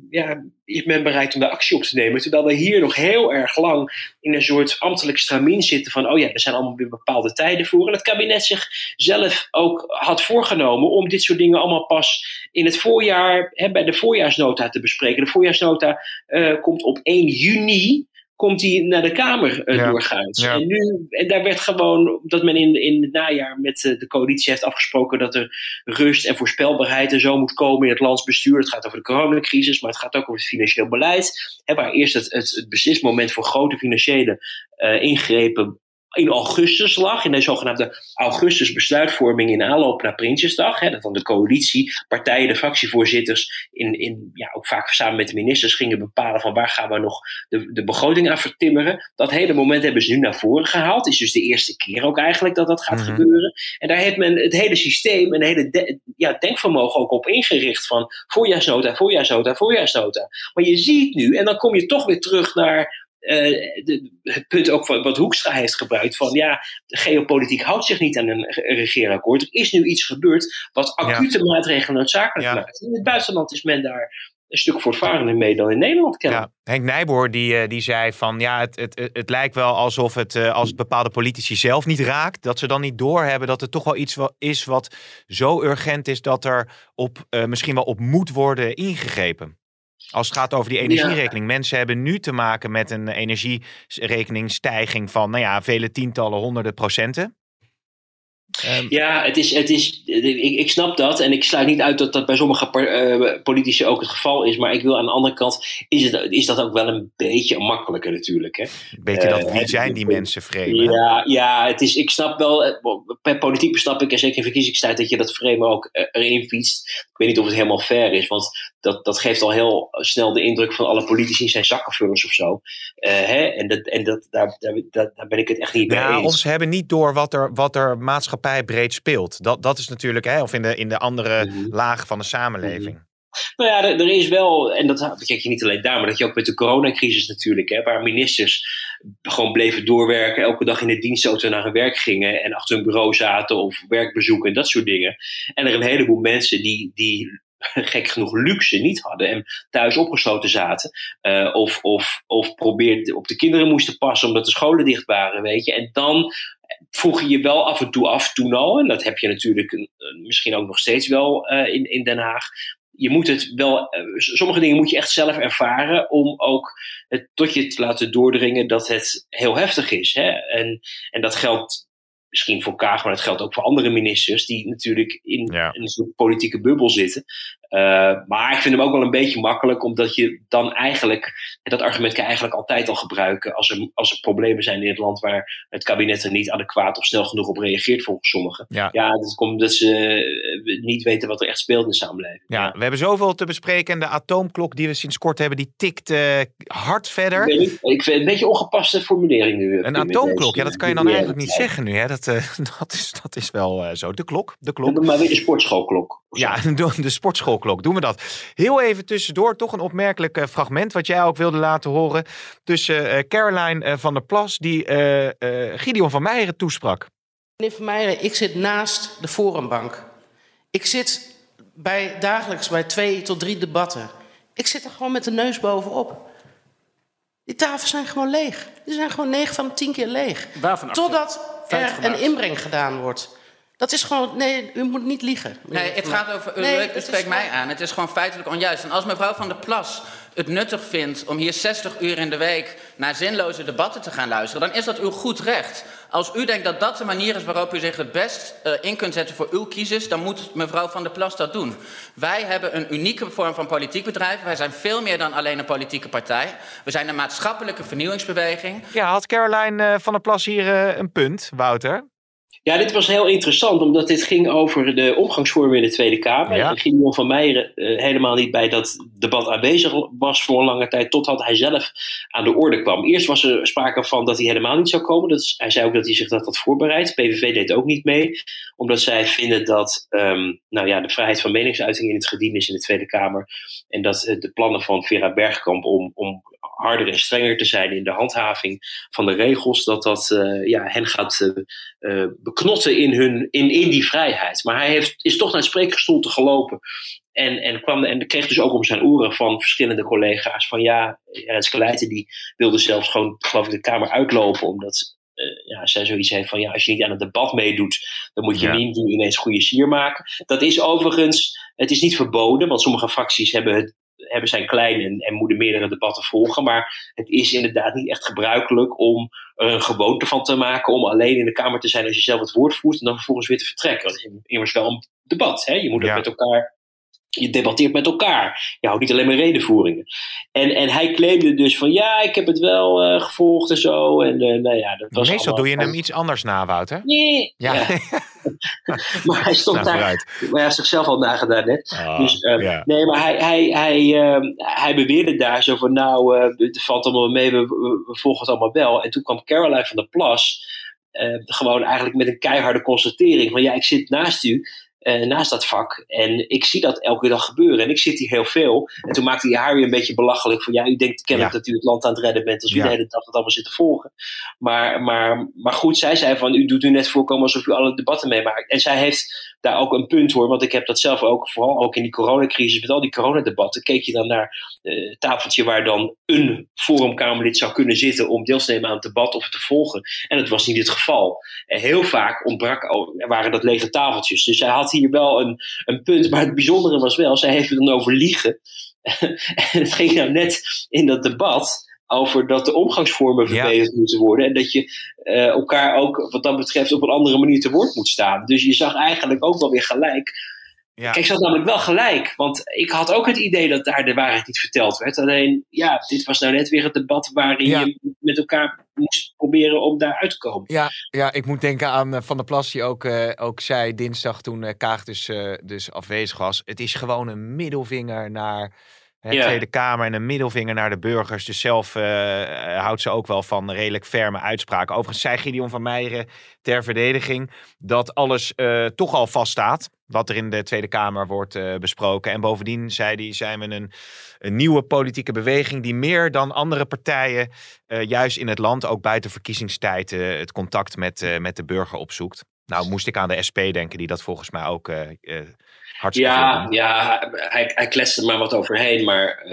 ja, men bereid om de actie op te nemen. Terwijl we hier nog heel erg lang in een soort ambtelijk stramien zitten van, oh ja, er zijn allemaal weer bepaalde tijden voor. En het kabinet zich zelf ook had voorgenomen om dit soort dingen allemaal pas in het voorjaar, hè, bij de voorjaarsnota te bespreken. De voorjaarsnota uh, komt op 1 juni komt hij naar de Kamer uh, ja. doorgaans. En, nu, en daar werd gewoon, dat men in, in het najaar met uh, de coalitie heeft afgesproken dat er rust en voorspelbaarheid en zo moet komen in het landsbestuur. Het gaat over de coronacrisis, maar het gaat ook over het financieel beleid. Hè, waar eerst het, het, het beslismoment voor grote financiële uh, ingrepen in augustus lag, in de zogenaamde augustus besluitvorming in aanloop naar Prinsjesdag. Hè, dat dan de coalitie, partijen, de fractievoorzitters, in, in, ja, ook vaak samen met de ministers gingen bepalen van waar gaan we nog de, de begroting aan vertimmeren. Dat hele moment hebben ze nu naar voren gehaald. Het is dus de eerste keer ook eigenlijk dat dat gaat mm -hmm. gebeuren. En daar heeft men het hele systeem en het hele de, ja, denkvermogen ook op ingericht van voorjaarsnota, voorjaarsnota, voorjaarsnota. Maar je ziet nu, en dan kom je toch weer terug naar uh, de, het punt ook van wat Hoekstra heeft gebruikt: van ja, de geopolitiek houdt zich niet aan een regeerakkoord. Er is nu iets gebeurd wat acute ja. maatregelen noodzakelijk ja. maakt. In het buitenland is men daar een stuk voortvarender mee dan in Nederland kennen. Ja, Henk Nijboer die, die zei van ja, het, het, het lijkt wel alsof het als het bepaalde politici zelf niet raakt, dat ze dan niet doorhebben dat het toch wel iets is wat zo urgent is dat er op, uh, misschien wel op moet worden ingegrepen. Als het gaat over die energierekening. Ja. Mensen hebben nu te maken met een energierekeningstijging van nou ja, vele tientallen, honderden procenten. Um, ja, het is, het is, ik, ik snap dat. En ik sluit niet uit dat dat bij sommige uh, politici ook het geval is. Maar ik wil aan de andere kant, is, het, is dat ook wel een beetje makkelijker natuurlijk. Hè? Een beetje dat, wie zijn die mensen framen? Ja, ja het is, ik snap wel, per politiek besnap ik, en zeker in verkiezingstijd, dat je dat framen ook erin fietst. Ik weet niet of het helemaal fair is, want dat, dat geeft al heel snel de indruk van alle politici zijn zakkenvullers of zo. hè? En, dat, en dat, daar, daar, daar ben ik het echt niet mee ja, eens. Of ze hebben niet door wat er, wat er maatschappij breed speelt. Dat, dat is natuurlijk, hè, of in de, in de andere mm -hmm. lagen van de samenleving. Mm -hmm. Nou ja, er, er, is wel, en dat kijk je niet alleen daar, maar dat je ook met de coronacrisis natuurlijk, hè, waar ministers gewoon bleven doorwerken, elke dag in de dienstauto naar hun werk gingen en achter hun bureau zaten of werkbezoeken en dat soort dingen. En er een heleboel mensen die, die gek genoeg luxe niet hadden en thuis opgesloten zaten. Uh, of, of, of probeerden op de kinderen moesten passen omdat de scholen dicht waren, weet je. En dan vroeg je je wel af en toe af, toen al. En dat heb je natuurlijk misschien ook nog steeds wel uh, in, in Den Haag. Je moet het wel, sommige dingen moet je echt zelf ervaren om ook het tot je te laten doordringen dat het heel heftig is. Hè? En, en dat geldt misschien voor Kaag, maar dat geldt ook voor andere ministers die natuurlijk in, ja. in een soort politieke bubbel zitten. Uh, maar ik vind hem ook wel een beetje makkelijk, omdat je dan eigenlijk, dat argument kan je eigenlijk altijd al gebruiken als er, als er problemen zijn in het land waar het kabinet er niet adequaat of snel genoeg op reageert volgens sommigen. Ja, ja dat komt omdat ze uh, niet weten wat er echt speelt in de samenleving. Ja, we hebben zoveel te bespreken en de atoomklok die we sinds kort hebben, die tikt uh, hard verder. Ik, vind een beetje ongepaste formulering nu. Een atoomklok, ja dat kan je dan eigenlijk niet zeggen nu. Hè? Dat, dat, is, dat is wel zo. De klok, de klok. Maar weer de sportschoolklok. Ja, de, de Doen we dat. Heel even tussendoor, toch een opmerkelijk uh, fragment wat jij ook wilde laten horen. Tussen uh, Caroline uh, van der Plas, die Gideon van Meijeren toesprak. Meneer van Meijeren, ik zit naast de forumbank. Ik zit bij, dagelijks bij twee tot drie debatten. Ik zit er gewoon met de neus bovenop. Die tafels zijn gewoon leeg. Die zijn gewoon 9 van de 10 keer leeg. Waarvan Totdat er een inbreng gedaan wordt. Dat is gewoon, nee, u moet niet liegen. Nee, het gaat over, u, nee, spreekt mij aan. Het is gewoon feitelijk onjuist. En als mevrouw van der Plas het nuttig vindt om hier 60 uur in de week naar zinloze debatten te gaan luisteren, dan is dat uw goed recht. Als u denkt dat dat de manier is waarop u zich het best uh, in kunt zetten voor uw kiezers, dan moet mevrouw van der Plas dat doen. Wij hebben een unieke vorm van politiek bedrijf. Wij zijn veel meer dan alleen een politieke partij. We zijn een maatschappelijke vernieuwingsbeweging. Ja, had Caroline uh, van der Plas hier uh, een punt, Wouter? Ja, dit was heel interessant, omdat dit ging over de omgangsvormen in de Tweede Kamer. Ja. Gideon van Meijeren uh, helemaal niet bij dat debat aanwezig was voor een lange tijd, totdat hij zelf aan de orde kwam. Eerst was er sprake van dat hij helemaal niet zou komen. Dat is, hij zei ook dat hij zich dat had voorbereid. PVV deed ook niet mee, omdat zij vinden dat um, nou ja, de vrijheid van meningsuiting in het gedien is in de Tweede Kamer. En dat uh, de plannen van Vera Bergkamp om, om harder en strenger te zijn in de handhaving van de regels, dat dat uh, ja, hen gaat uh, beknotten in, hun, in, in die vrijheid. Maar hij heeft, is toch naar het spreekgestoelte gelopen. En, en, kwam, en kreeg dus ook om zijn oren van verschillende collega's van ja, Rens Kaleijten die wilde zelfs gewoon geloof ik de Kamer uitlopen omdat uh, ja, zij zoiets heeft van ja, als je niet aan het debat meedoet, dan moet je ja. niet ineens goede sier maken. Dat is overigens, het is niet verboden, want sommige fracties hebben het hebben zijn klein en, en moeten meerdere debatten volgen. Maar het is inderdaad niet echt gebruikelijk om er een gewoonte van te maken om alleen in de Kamer te zijn als je zelf het woord voert en dan vervolgens weer te vertrekken. Dat is immers wel een debat. Hè? Je moet het met elkaar je debatteert met elkaar. Je houdt niet alleen maar redenvoeringen. En, en hij claimde dus van ja, ik heb het wel uh, gevolgd en zo. En uh, nou ja, dat was Meestal doe je hem iets anders na, Wouter. Nee. Ja. ja. maar hij stond nou, daar. Maar hij had zichzelf al nagedaan net. Oh, dus, uh, ja. Nee, maar hij, hij, hij, hij beweerde daar zo van nou, het valt allemaal mee, we, we, we, volgen het allemaal wel. En toen kwam Caroline van der Plas. gewoon eigenlijk met een keiharde constatering van ja, ik zit naast u. Uh, naast dat vak. En ik zie dat elke dag gebeuren. En ik zit hier heel veel. En toen maakte hij haar weer een beetje belachelijk. Van ja, u denkt kennelijk ja. dat u het land aan het redden bent. Als u ja. de hele dag het allemaal zit te volgen. Maar, maar, maar goed, zij zei van u doet u net voorkomen alsof u alle debatten meemaakt. En zij heeft daar ook een punt hoor. Want ik heb dat zelf ook, vooral ook in die coronacrisis. Met al die coronadebatten. Keek je dan naar uh, tafeltje waar dan een forumkamerlid zou kunnen zitten. Om deel te nemen aan het debat of te volgen. En dat was niet het geval. En heel vaak ontbrak, waren dat lege tafeltjes. Dus zij had hier wel een, een punt. Maar het bijzondere was wel, zij heeft het dan over liegen. en het ging nou net in dat debat over dat de omgangsvormen verbeterd ja. moeten worden. En dat je uh, elkaar ook wat dat betreft op een andere manier te woord moet staan. Dus je zag eigenlijk ook wel weer gelijk. Ja. Kijk, ze had namelijk wel gelijk. Want ik had ook het idee dat daar de waarheid niet verteld werd. Alleen, ja, dit was nou net weer het debat waarin ja. je met elkaar moest proberen om daar uit te komen. Ja, ja ik moet denken aan uh, Van der Plas, die ook, uh, ook zei dinsdag toen Kaag dus, dus afwezig was. Het is gewoon een middelvinger naar de ja. Tweede Kamer en een middelvinger naar de burgers. Dus zelf houdt ze ook wel van redelijk ferme uitspraken. Overigens zei Gideon van Meijeren ter verdediging dat alles toch al vaststaat wat er in de Tweede Kamer wordt uh, besproken. En bovendien, zei hij, zijn we een, een, nieuwe politieke beweging die meer dan andere partijen juist in het land, ook buiten verkiezingstijd, het contact met, met de burger opzoekt. Nou moest ik aan de SP denken, die dat volgens mij ook hartstikke Ja, ja hij, hij kletste er maar wat overheen, maar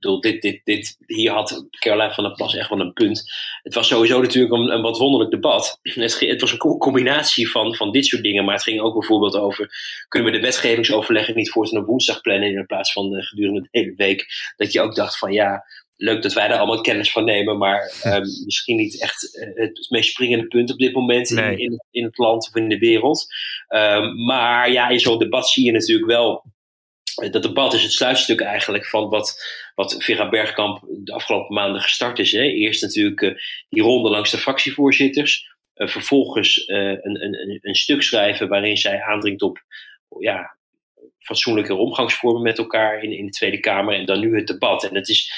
bedoel, dit, dit, dit, hier had Caroline van der Plas echt wel een punt. Het was sowieso natuurlijk een, een wat wonderlijk debat. Het, het, was een combinatie van, van dit soort dingen, maar het ging ook bijvoorbeeld over: kunnen we de wetgevingsoverleggen niet voortaan op woensdag plannen in plaats van uh, gedurende de hele week? Dat je ook dacht van ja. Leuk dat wij daar allemaal kennis van nemen, maar um, misschien niet echt uh, het meest springende punt op dit moment nee. in, in, in, het land of in de wereld. Um, maar ja, in zo'n debat zie je natuurlijk wel dat debat is het sluitstuk eigenlijk van wat, wat Vera Bergkamp de afgelopen maanden gestart is. Hè. Eerst natuurlijk uh, die ronde langs de fractievoorzitters. Uh, vervolgens uh, een, een, een, stuk schrijven waarin zij aandringt op ja, fatsoenlijke omgangsvormen met elkaar in, in de Tweede Kamer. En dan nu het debat. En het is,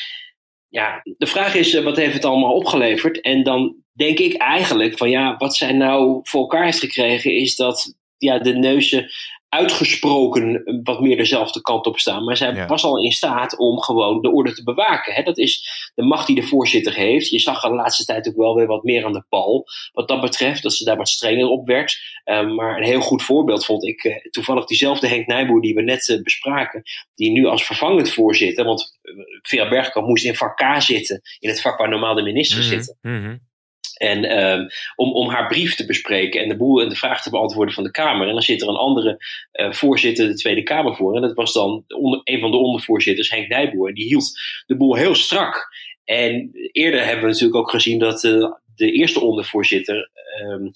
ja, de vraag is, wat heeft het allemaal opgeleverd? En dan denk ik eigenlijk van ja, wat zij nou voor elkaar heeft gekregen, is dat ja, de neuzen uitgesproken wat meer dezelfde kant op staan. Maar zij was al in staat om gewoon de orde te bewaken. Hè? Dat is de macht die de voorzitter heeft. Je zag de laatste tijd ook wel weer wat meer aan de pal. Wat dat betreft, dat ze daar wat strenger op werd. Um, maar een heel goed voorbeeld vond ik uh, toevallig diezelfde Henk Nijboer die we net uh, bespraken. Die nu als vervangend voorzitter, want uh, Vera Bergkamp moest in vak K zitten. In het vak waar normaal de ministers Mhm, zitten. En um, om, om haar brief te bespreken en de, boel, en de vraag te beantwoorden van de Kamer. En dan zit er een andere uh, voorzitter de Tweede Kamer voor. En dat was dan onder, een van de ondervoorzitters, Henk Nijboer. En die hield de boel heel strak. En eerder hebben we natuurlijk ook gezien dat uh, de eerste ondervoorzitter, um,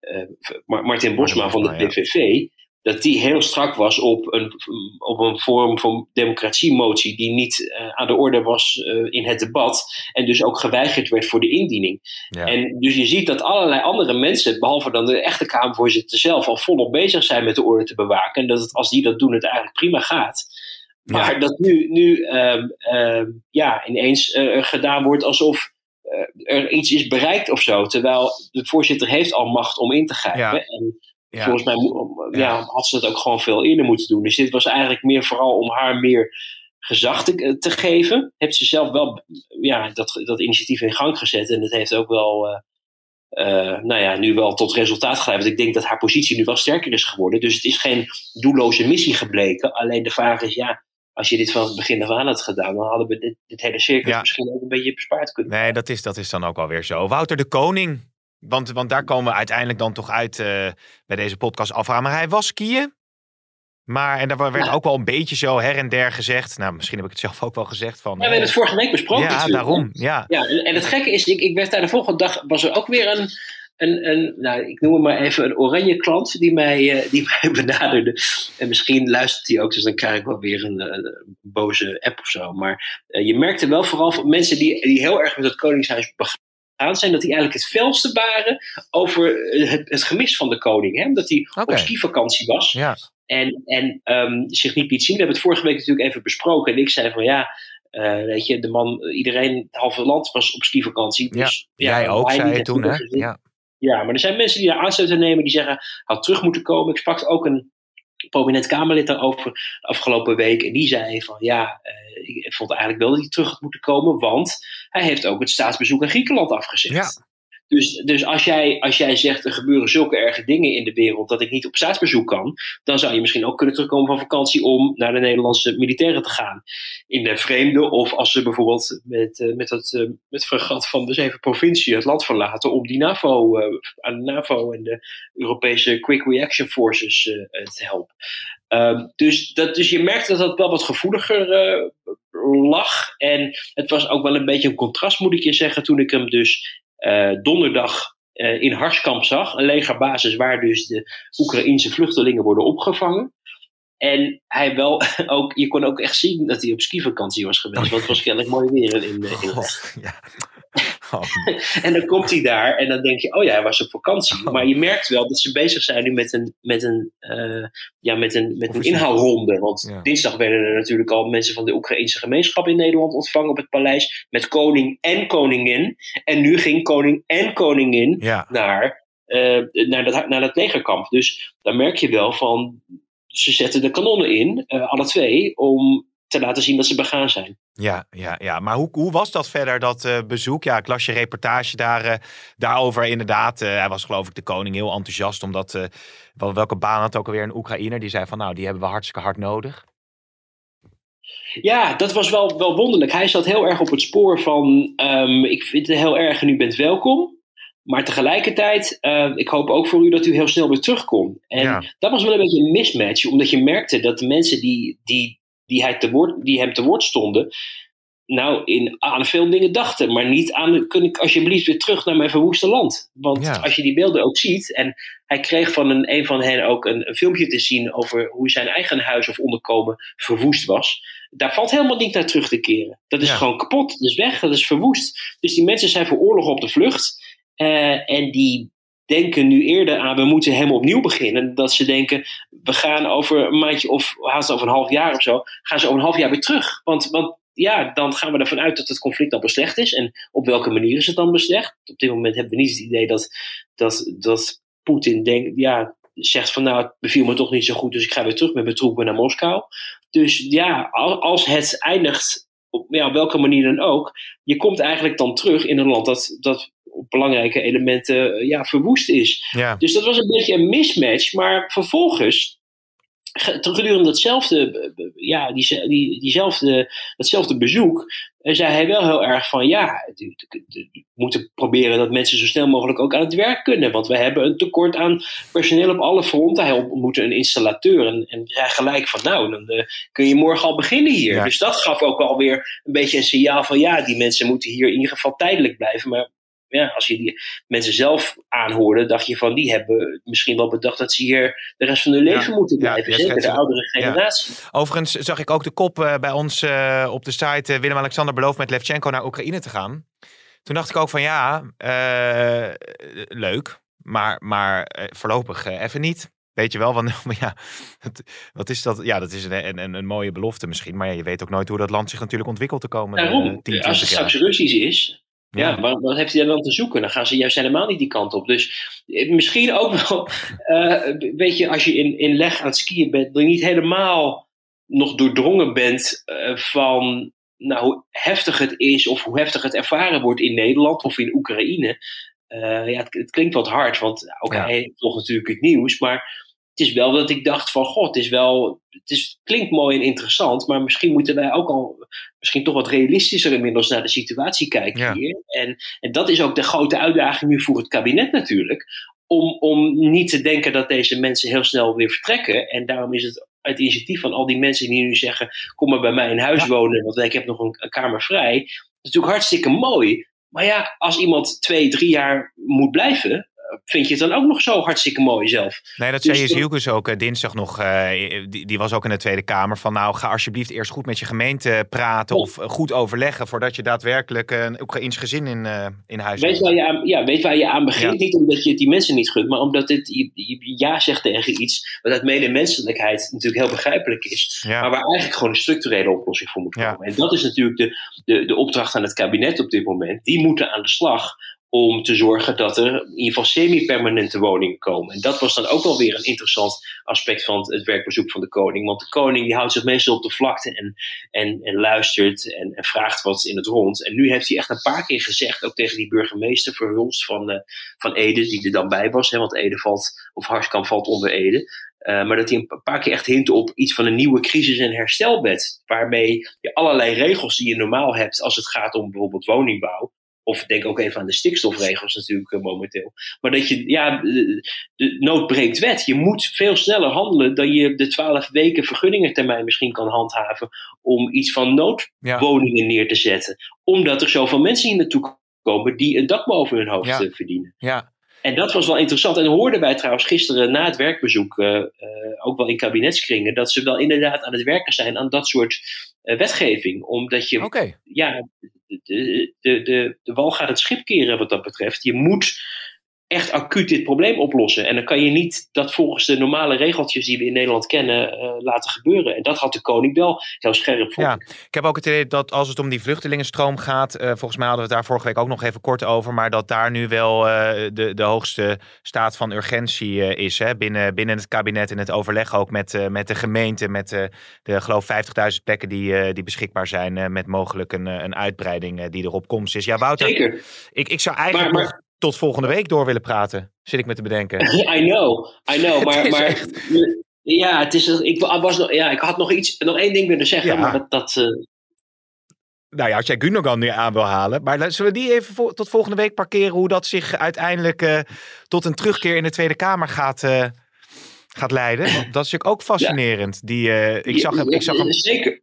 uh, Martin Bosma van de PVV, dat die heel strak was op een, op een vorm van democratiemotie die niet uh, aan de orde was uh, in het debat en dus ook geweigerd werd voor de indiening. Ja. En dus je ziet dat allerlei andere mensen, behalve dan de echte Kamervoorzitter zelf, al volop bezig zijn met de orde te bewaken en dat het, als die dat doen het eigenlijk prima gaat. Maar ja. dat nu, nu um, um, ja, ineens uh, gedaan wordt alsof er iets is bereikt of zo. Terwijl de voorzitter heeft al macht om in te grijpen. Ja. En Ja. volgens mij ja. had ze dat ook gewoon veel eerder moeten doen. Dus dit was eigenlijk meer vooral om haar meer gezag te, te geven. Heeft ze zelf wel ja, dat, dat initiatief in gang gezet. En dat heeft ook wel, uh, uh, nou ja, nu wel tot resultaat geleverd. Ik denk dat haar positie nu wel sterker is geworden. Dus het is geen doelloze missie gebleken. Alleen de vraag is, ja, als je dit van het begin af aan had gedaan, dan hadden we dit, dit hele circus Ja. misschien ook een beetje bespaard kunnen. Nee, dat is, dat is dan ook alweer zo. Wouter de Koning. Want, want daar komen we uiteindelijk dan toch uit eh, bij deze podcast af. Maar hij was skiën. Maar, en daar werd Ja. ook wel een beetje zo her en der gezegd. Nou, misschien heb ik het zelf ook wel gezegd. Van, Ja, we hebben het vorige week besproken. Ja, daarom. Ja. Ja, en, en het gekke is, ik, ik werd daar de volgende dag, was er ook weer een, een, een nou, ik noem het maar even een oranje klant die mij, eh, die mij benaderde. En misschien luistert hij ook, dus dan krijg ik wel weer een, boze app of zo. Maar eh, je merkte wel vooral van mensen die, die heel erg met het Koningshuis zijn, dat die eigenlijk het felste waren over eh, het, het gemis van de koning. Hè? Omdat hij Oké. op skivakantie was. Ja. En, en ehm, zich niet liet zien. We hebben het vorige week natuurlijk even besproken. En ik zei van ja, eh, weet je, de man, iedereen, het halve land was op skivakantie. Dus, ja, Jij ook, hij zei je toen, hè? Ja. Ja, maar er zijn mensen die daar aanstoot aan nemen. Die zeggen, had terug moeten komen. Ik sprak ook een prominent Kamerlid daarover afgelopen week. En die zei van ja, eh, ik vond eigenlijk wel dat hij terug had moeten komen. Want hij heeft ook het staatsbezoek aan Griekenland afgezegd. Ja. Dus, dus als, jij, als jij zegt er gebeuren zulke erge dingen in de wereld dat ik niet op staatsbezoek kan, dan zou je misschien ook kunnen terugkomen van vakantie om naar de Nederlandse militairen te gaan. In de vreemde, of als ze bijvoorbeeld met, eh, met het eh, met fregat van de zeven provincie het land verlaten om die NAVO, eh, aan de NAVO en de Europese Quick Reaction Forces te helpen. Ehm, dus, dat, dus je merkt dat dat wel wat gevoeliger lag. En het was ook wel een beetje een contrast, moet ik je zeggen, toen ik hem dus donderdag eh, in Harskamp zag. Een legerbasis waar dus de Oekraïnse vluchtelingen worden opgevangen. En hij wel ook, je kon ook echt zien dat hij op skivakantie was geweest. Want het was kennelijk mooi weer in, in, ja. Oh, En dan komt hij daar en dan denk je, oh ja, hij was op vakantie. Maar je merkt wel dat ze bezig zijn nu met een, met een, eh, ja, met een, met een inhaalronde. Want Ja. dinsdag werden er natuurlijk al mensen van de Oekraïnse gemeenschap in Nederland ontvangen op het paleis. Met koning en koningin. En nu ging koning en koningin ja. naar, eh, naar, dat, naar dat legerkamp. Dus daar merk je wel van, ze zetten de kanonnen in, eh, alle twee, om te laten zien dat ze begaan zijn. Ja, ja, ja. maar hoe, hoe was dat verder, dat eh, bezoek? Ja, ik las je reportage daar, eh, daarover inderdaad. Eh, hij was geloof ik de koning heel enthousiast, omdat, wel, welke baan had ook alweer een Oekraïner? Die zei van, nou, die hebben we hartstikke hard nodig. Ja, dat was wel, wel wonderlijk. Hij zat heel erg op het spoor van: ehm, ik vind het heel erg en u bent welkom. Maar tegelijkertijd, ik hoop ook voor u dat u heel snel weer terugkomt. En Ja. dat was wel een beetje een mismatch, omdat je merkte dat de mensen die, die, die, hij te woord, die hem te woord stonden, nou in, aan veel dingen dachten, maar niet aan, kun ik alsjeblieft weer terug naar mijn verwoeste land. Want als je die beelden ook ziet, en hij kreeg van een, een van hen ook een, een, filmpje te zien over hoe zijn eigen huis of onderkomen verwoest was. Daar valt helemaal niet naar terug te keren. Dat is gewoon kapot, dat is weg, dat is verwoest. Dus die mensen zijn voor oorlog op de vlucht. Uh, en die denken nu eerder aan we moeten helemaal opnieuw beginnen. Dat ze denken, we gaan over een maandje of haast over een half jaar of zo, gaan ze over een half jaar weer terug. Want, want ja, dan gaan we ervan uit dat het conflict al beslecht is. En op welke manier is het dan beslecht? Op dit moment hebben we niet het idee dat, dat, dat Poetin denkt, ja, zegt van nou, het beviel me toch niet zo goed, dus ik ga weer terug met mijn troepen naar Moskou. Dus ja, als het eindigt, op ja, welke manier dan ook, je komt eigenlijk dan terug in een land dat, dat op belangrijke elementen ja, verwoest is. Ja. Dus dat was een beetje een mismatch, maar vervolgens gedurende datzelfde, ja, die, die, diezelfde, datzelfde bezoek zei hij wel heel erg van ja, we moeten proberen dat mensen zo snel mogelijk ook aan het werk kunnen. Want we hebben een tekort aan personeel op alle fronten. Hij ontmoette een installateur en, en zei gelijk van nou, dan uh, kun je morgen al beginnen hier. Dus dat gaf ook alweer een beetje een signaal van ja, die mensen moeten hier in ieder geval tijdelijk blijven. Maar ja, als je die mensen zelf aanhoorde, dacht je van die hebben misschien wel bedacht dat ze hier de rest van hun leven moeten blijven. zeker de oudere generatie. Overigens zag ik ook de kop uh, bij ons uh, op de site uh, Willem-Alexander belooft met Levchenko naar Oekraïne te gaan. Toen dacht ik ook van ja, leuk, maar, maar voorlopig even niet. Weet je wel, want ja, wat is dat? Ja, dat is een, een, een mooie belofte misschien. Maar ja, je weet ook nooit hoe dat land zich natuurlijk ontwikkelt te komen. Daarom, als het straks Russisch is, ja, maar wat heeft hij dan te zoeken? Dan gaan ze juist helemaal niet die kant op. Dus eh, misschien ook wel, uh, weet je, als je in, in leg aan het skiën bent, je niet helemaal nog doordrongen bent uh, van nou, hoe heftig het is of hoe heftig het ervaren wordt in Nederland of in Oekraïne. ja, het, het, klinkt wat hard, want ook ja. hij volgt natuurlijk het nieuws, maar het is wel dat ik dacht van, god, het is wel, het is, klinkt mooi en interessant, maar misschien moeten wij ook al, misschien toch wat realistischer inmiddels naar de situatie kijken hier. En, en dat is ook de grote uitdaging nu voor het kabinet natuurlijk, om, om niet te denken dat deze mensen heel snel weer vertrekken. En daarom is het het initiatief van al die mensen die nu zeggen, kom maar bij mij in huis wonen, want ik heb nog een, een kamer vrij. natuurlijk hartstikke mooi. Maar ja, als iemand twee, drie jaar moet blijven, vind je het dan ook nog zo hartstikke mooi zelf. Nee, dat zei dus, Hielkes ook uh, dinsdag nog. Uh, die, die, was ook in de Tweede Kamer. Van nou, ga alsjeblieft eerst goed met je gemeente praten. Of uh, goed overleggen voordat je daadwerkelijk een Oekraïns gezin in, in huis weet hebt. Waar je aan, ja, weet waar je aan begint. Niet omdat je het die mensen niet gunt. Maar omdat dit, je, je ja zegt tegen iets. Wat uit medemenselijkheid natuurlijk heel begrijpelijk is. Maar waar eigenlijk gewoon een structurele oplossing voor moet komen. En dat is natuurlijk de, de, de opdracht aan het kabinet op dit moment. Die moeten aan de slag om te zorgen dat er in ieder geval semi-permanente woningen komen. En dat was dan ook wel weer een interessant aspect van het, werkbezoek van de koning. Want de koning die houdt zich meestal op de vlakte en, en, en luistert en, en vraagt wat in het rond. En nu heeft hij echt een paar keer gezegd, ook tegen die burgemeester Verhulst van, uh, van Ede, die er dan bij was. Hè, want Ede valt, of Harskamp valt onder Ede. Uh, maar dat hij een paar keer echt hint op iets van een nieuwe crisis- en herstelbed. Waarmee je allerlei regels die je normaal hebt als het gaat om bijvoorbeeld woningbouw. Of denk ook even aan de stikstofregels natuurlijk uh, momenteel. Maar dat je, ja, de, de nood breekt wet. Je moet veel sneller handelen dan je de twaalf weken vergunningentermijn misschien kan handhaven. Om iets van noodwoningen neer te zetten. Omdat er zoveel mensen hier naartoe komen die een dak boven hun hoofd ja. verdienen. Ja. En dat was wel interessant. En hoorden wij trouwens gisteren na het werkbezoek, uh, uh, ook wel in kabinetskringen, dat ze wel inderdaad aan het werken zijn aan dat soort uh, wetgeving. Omdat je, okay. ja, de, de, de, de wal gaat het schip keren wat dat betreft. Je moet echt acuut dit probleem oplossen. En dan kan je niet dat volgens de normale regeltjes die we in Nederland kennen uh, laten gebeuren. En dat had de koning wel heel scherp voor. Ja, ik heb ook het idee dat als het om die vluchtelingenstroom gaat, uh, volgens mij hadden we het daar vorige week ook nog even kort over, maar dat daar nu wel uh, de, de hoogste staat van urgentie is. Hè? Binnen, binnen het kabinet in het overleg ook met, met de gemeente, met de geloof 50.000 plekken die, die beschikbaar zijn, met mogelijk een, een uitbreiding die erop komt. is. Ja, Wouter, Zeker. Ik, ik zou eigenlijk maar, maar tot volgende week door willen praten. Zit ik me te bedenken. I know, I know. Maar, maar echt... ja, het is, ik, was nog, ja, ik had nog, iets, nog één ding willen zeggen. Ja. Maar dat, dat uh... Nou ja, als jij Gundogan nu aan wil halen. Maar zullen we die even vo tot volgende week parkeren? Hoe dat zich uiteindelijk uh, tot een terugkeer in de Tweede Kamer gaat, uh, gaat leiden. Dat is natuurlijk ook fascinerend. Die, ik, zag, ik zag hem... Zeker.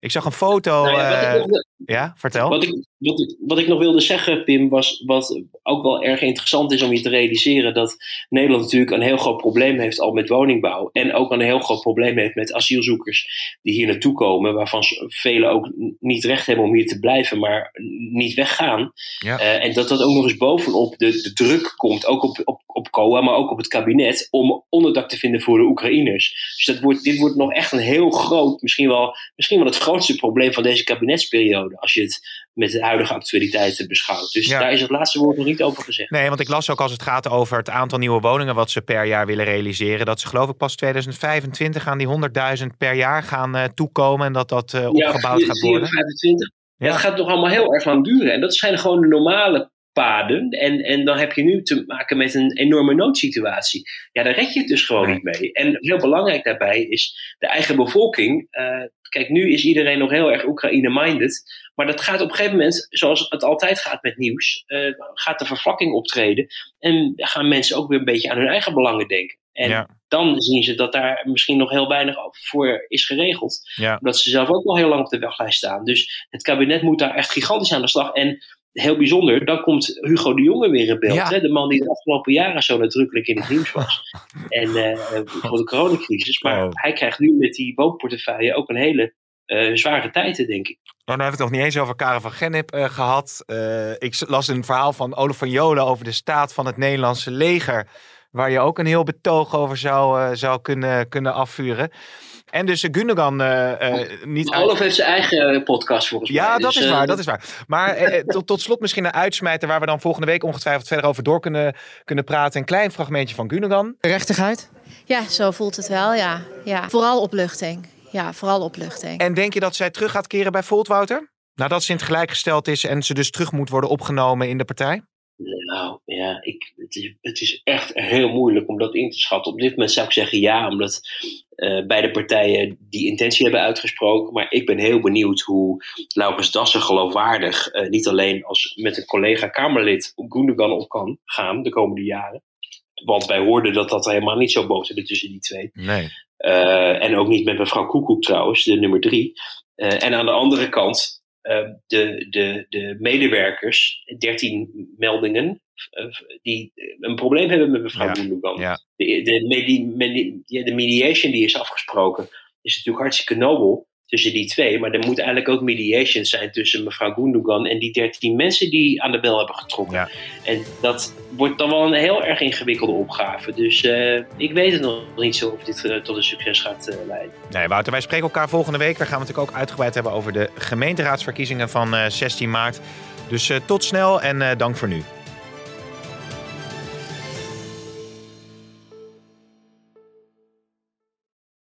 Ik zag een foto. Nou ja, wat ik eh, ja, vertel. Wat ik, wat, ik- wat ik nog wilde zeggen, Pim, was wat ook wel erg interessant is om je te realiseren dat Nederland natuurlijk een heel groot probleem heeft al met woningbouw. En ook een heel groot probleem heeft met asielzoekers die hier naartoe komen, waarvan velen ook niet recht hebben om hier te blijven, maar niet weggaan. Ja. Eh, en dat dat ook nog eens bovenop de, de druk komt, ook op, op, op COA, maar ook op het kabinet, om onderdak te vinden voor de Oekraïners. Dus dat wordt, dit wordt nog echt een heel groot, misschien wel, misschien wel het grootste probleem van deze kabinetsperiode, als je het met de huidige actualiteiten beschouwt. Dus Ja. daar is het laatste woord nog niet over gezegd. Nee, want ik las ook als het gaat over het aantal nieuwe woningen wat ze per jaar willen realiseren. Dat ze geloof ik pas 2025 aan die 100.000 per jaar gaan eh, toekomen. En dat dat eh, opgebouwd gaat worden. 25. Ja. Dat gaat nog allemaal heel erg lang duren. En dat zijn gewoon de normale paden. En, en dan heb je nu te maken met een enorme noodsituatie. Ja, daar red je het dus gewoon Nee. niet mee. En heel belangrijk daarbij is de eigen bevolking. Eh, kijk, nu is iedereen nog heel erg Oekraïne-minded. Maar dat gaat op een gegeven moment, zoals het altijd gaat met nieuws, eh, gaat de vervlakking optreden. En gaan mensen ook weer een beetje aan hun eigen belangen denken. En Ja. dan zien ze dat daar misschien nog heel weinig voor is geregeld Ja. omdat ze zelf ook al heel lang op de weglijst staan. Dus het kabinet moet daar echt gigantisch aan de slag. En heel bijzonder, dan komt Hugo de Jonge weer in beeld. Ja. Hè? De man die de afgelopen jaren zo nadrukkelijk in het nieuws was. en eh, voor de coronacrisis. Maar Oh. hij krijgt nu met die woonportefeuille ook een hele eh, zware tijden, denk ik. Nou hebben we het nog niet eens over Karen van Gennep eh, gehad. Eh, ik las een verhaal van Olaf van Jolen over de staat van het Nederlandse leger. Waar je ook een heel betoog over zou, zou kunnen, kunnen afvuren. En dus Gundogan eh, eh, niet Maar Olaf heeft zijn eigen podcast volgens mij. Ja, dat Dus, is eh, waar, dat is waar. Maar eh, eh, tot, tot slot misschien een uitsmijter waar we dan volgende week ongetwijfeld verder over door kunnen, kunnen praten. Een klein fragmentje van Gundogan. Rechtigheid? Ja, zo voelt het wel, ja. ja. Vooral opluchting. Ja, vooral opluchting. En denk je dat zij terug gaat keren bij Volt, Wouter? Nadat ze in het gelijk gesteld is en ze dus terug moet worden opgenomen in de partij? Nou ja, ik, het, is, het is echt heel moeilijk om dat in te schatten. Op dit moment zou ik zeggen ja, omdat eh, beide partijen die intentie hebben uitgesproken. Maar ik ben heel benieuwd hoe Laurens Dassen geloofwaardig, eh, niet alleen als met een collega Kamerlid Gundogan op kan gaan de komende jaren. Want wij hoorden dat dat helemaal niet zo boterde tussen die twee. Nee. Eh, en ook niet met mevrouw Koekoek trouwens, de nummer drie. En aan de andere kant, de, de, de medewerkers, 13 meldingen, eh, die een probleem hebben met mevrouw Ja, ja. De, de, medi- medi- ja, de mediation die is afgesproken, is natuurlijk hartstikke nobel tussen die twee. Maar er moet eigenlijk ook mediation zijn tussen mevrouw Gundogan en die 13 mensen die aan de bel hebben getrokken. Ja. En dat wordt dan wel een heel erg ingewikkelde opgave. Dus eh, ik weet het nog niet zo of dit eh, tot een succes gaat eh, leiden. Nee, Wouter, wij spreken elkaar volgende week. Daar gaan we natuurlijk ook uitgebreid hebben over de gemeenteraadsverkiezingen van eh, 16 maart. Dus tot snel en dank voor nu.